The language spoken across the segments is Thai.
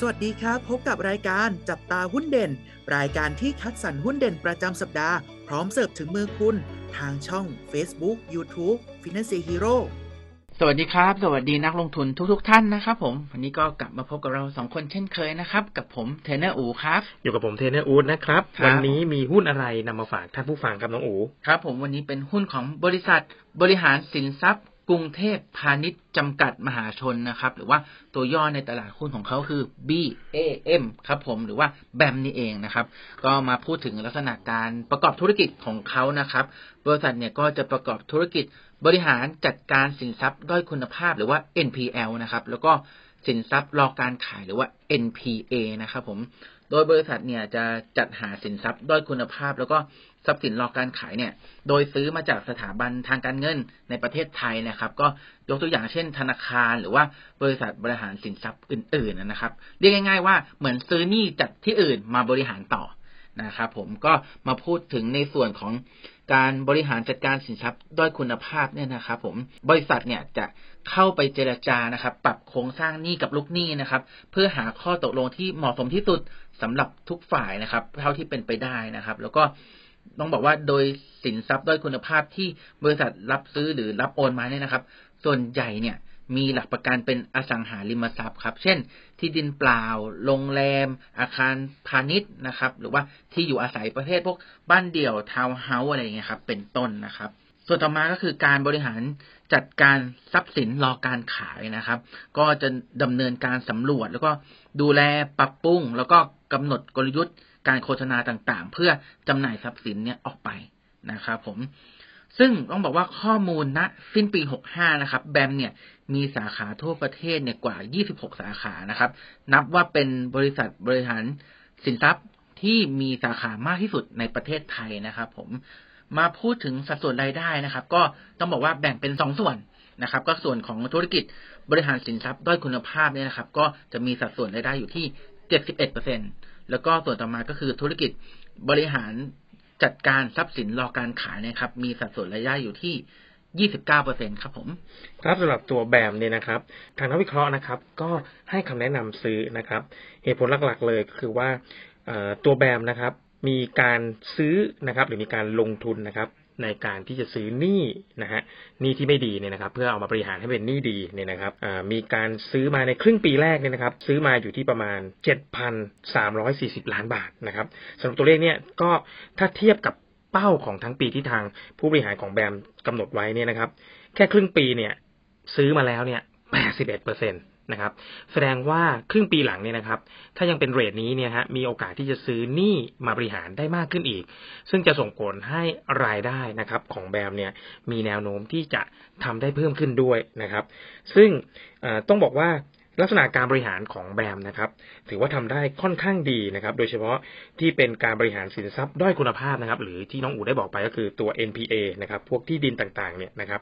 สวัสดีครับ พบกับรายการจับตาหุ้นเด่น รายการที่คัดสรรหุ้นเด่นประจำสัปดาห์ พร้อมเสิร์ฟถึงมือคุณ ทางช่อง Facebook YouTube Finance Hero สวัสดีครับ สวัสดีนักลงทุนทุกๆท่านนะครับผม วันนี้ก็กลับมาพบกับเราสองคนเช่นเคยนะครับ กับผมเทรนเนอร์อูครับ อยู่กับผมเทรนเนอร์อู๊ดนะครับครับ วันนี้มีหุ้นอะไรนำมาฝากท่านผู้ฟังครับน้องอูครับผมวันนี้เป็นหุ้นของบริษัทบริหารสินทรัพย์ กรุงเทพพาณิชย์จำกัดมหาชนนะครับ หรือว่าตัวย่อในตลาดหุ้นของเขาคือ BAM ครับผมหรือว่าแบมนี่เองนะครับ ก็มาพูดถึงลักษณะการประกอบธุรกิจของเขานะครับ บริษัทเนี่ยก็จะประกอบธุรกิจบริหารจัดการสินทรัพย์ด้อยคุณภาพหรือว่า NPL นะครับ แล้วก็ สินทรัพย์รอการขายหรือว่า NPA นะครับผม โดยบริษัทเนี่ยจะจัดหาสินทรัพย์ด้อยคุณภาพ แล้วก็ทรัพย์สินรอการขายเนี่ย โดยซื้อมาจากสถาบันทางการเงินในประเทศไทยนะครับ ก็ยกตัวอย่างเช่น ธนาคารหรือว่าบริษัทบริหารสินทรัพย์อื่น ๆ นะครับ เรียกง่าย ๆ ว่าเหมือนซื้อหนี้จากที่อื่นมาบริหารต่อ นะครับผมก็มาพูดถึงในส่วนของการบริหารจัดการสินทรัพย์ด้อยคุณภาพเนี่ยนะครับผมบริษัทเนี่ยจะเข้าไปเจรจานะครับ ปรับโครงสร้างหนี้กับลูกหนี้นะครับ เพื่อหาข้อตกลงที่เหมาะสมที่สุดสำหรับทุกฝ่ายนะครับ เท่าที่เป็นไปได้นะครับ แล้วก็ต้องบอกว่าโดยสินทรัพย์ด้อยคุณภาพที่บริษัทรับซื้อหรือรับโอนมาเนี่ยนะครับ ส่วนใหญ่เนี่ย มีหลักประกันเป็นอสังหาริมทรัพย์ครับ เช่น ที่ดินเปล่า โรงแรม อาคารพาณิชย์นะครับ หรือว่าที่อยู่อาศัยประเภทพวกบ้านเดี่ยวทาวน์เฮาส์อะไรอย่างเงี้ยครับ เป็นต้นนะครับ ส่วนต่อมาก็คือการบริหารจัดการทรัพย์สินรอการขายนะครับ ก็จะดำเนินการสำรวจ แล้วก็ดูแลปรับปรุง แล้วก็กำหนดกลยุทธ์การโฆษณาต่างๆ เพื่อจำหน่ายทรัพย์สินเนี่ยออกไปนะครับ ผมซึ่งต้องบอกว่าข้อมูลณสิ้นปี 65 นะครับ แบมเนี่ย มีสาขาทั่วประเทศเนี่ยกว่า 26 สาขานะครับ นับว่าเป็นบริษัทบริหารสินทรัพย์ที่มีสาขามากที่สุดในประเทศไทยนะครับ ผมมาพูดถึงสัดส่วนรายได้นะครับ ก็ต้องบอกว่าแบ่งเป็น2ส่วนนะครับ ก็ส่วนของธุรกิจบริหารสินทรัพย์ด้อยคุณภาพเนี่ยนะครับ ก็จะมีสัดส่วนรายได้อยู่ที่71%แล้วก็ส่วนต่อมาก็คือธุรกิจบริหารจัดการทรัพย์สินรอการขายนะครับ มีสัดส่วนรายได้อยู่ที่ 29%ครับผม ครับสำหรับตัวแบมเนี่ยนะครับ ทางนักวิเคราะห์นะครับ ก็ให้คำแนะนำซื้อนะครับ เหตุผลหลักๆเลยก็คือว่าตัวแบมนะครับ มีการซื้อนะครับ หรือมีการลงทุนนะครับในการที่จะซื้อหนี้นะฮะหนี้ที่ไม่ดีเนี่ยนะครับ เพื่อเอามาบริหารให้เป็นหนี้ดีเนี่ยนะครับมีการซื้อมาในครึ่งปีแรกเนี่ยนะครับ ซื้อมาอยู่ที่ประมาณ 7,340 ล้านบาทนะครับสำหรับตัวเลขเนี่ยก็ถ้าเทียบกับ เป้าของทั้งปีที่ทางผู้บริหารของแบมกำหนดไว้เนี่ยนะครับ แค่ครึ่งปีเนี่ย ซื้อมาแล้วเนี่ย81เปอร์เซ็นตนะครับ แสดงว่าครึ่งปีหลังเนี่ยนะครับ ถ้ายังเป็นเรทนี้เนี่ยฮะมีโอกาสที่จะซื้อหนี้มาบริหารได้มากขึ้นอีก ซึ่งจะส่งผลให้รายได้นะครับ ของแบมเนี่ยมีแนวโน้มที่จะทำได้เพิ่มขึ้นด้วยนะครับ ซึ่งต้องบอกว่า ลักษณะการบริหารของแบมนะครับ ถือว่าทำได้ค่อนข้างดีนะครับ โดยเฉพาะที่เป็นการบริหารสินทรัพย์ด้อยคุณภาพนะครับ หรือที่น้องอูได้บอกไปก็คือตัว NPA นะครับ พวกที่ดินต่างๆ เนี่ยนะครับ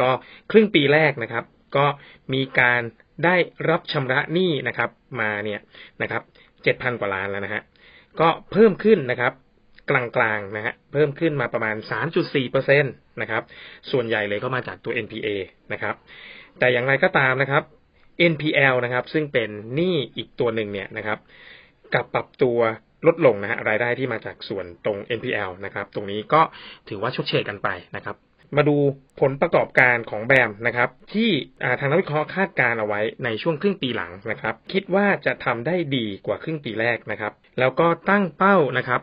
ก็ครึ่งปีแรกนะครับ ก็มีการได้รับชำระหนี้นะครับ มาเนี่ยนะครับเจ็ดพันกว่าล้านแล้วนะฮะก็เพิ่มขึ้นนะครับกลางๆนะฮะเพิ่มขึ้นมาประมาณ 3.4เปอร์เซ็นตนะครับ ส่วนใหญ่เลยก็มาจากตัว NPA นะครับ แต่อย่างไรก็ตามนะครับ NPL นะครับ ซึ่งเป็นหนี้อีกตัวหนึ่งเนี่ยนะครับกับปรับตัวลดลงนะฮะรายได้ที่มาจากส่วนตรง NPL นะครับ ตรงนี้ก็ถือว่าชดเชยกันไปนะครับ มาดูผลประกอบการของแบมนะครับ ที่ทางนักวิเคราะห์คาดการเอาไว้ในช่วงครึ่งปีหลังนะครับ คิดว่าจะทำได้ดีกว่าครึ่งปีแรกนะครับ แล้วก็ตั้งเป้านะครับ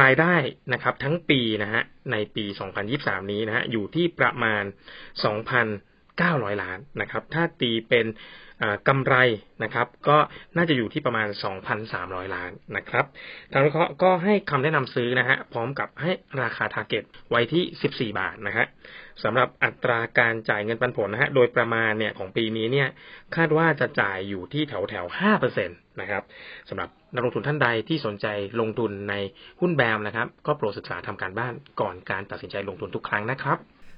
รายได้นะครับทั้งปีนะฮะในปี 2023 นี้นะฮะอยู่ที่ประมาณ 2,000 900 ล้านนะครับ ถ้าตีเป็นกำไรนะครับ ก็น่าจะอยู่ที่ประมาณ 2,300 ล้านนะครับทางวิเคราะห์ก็ให้คำแนะนำซื้อนะฮะพร้อมกับให้ราคาทาร์เก็ตไว้ที่ 14 บาทนะฮะสำหรับอัตราการจ่ายเงินปันผลนะฮะโดยประมาณเนี่ยของปีนี้เนี่ยคาดว่าจะจ่ายอยู่ที่แถวแถว5%นะครับสำหรับนักลงทุนท่านใดที่สนใจลงทุนในหุ้นแบมนะครับ ก็โปรดศึกษาทำการบ้านก่อนการตัดสินใจลงทุนทุกครั้งนะครับ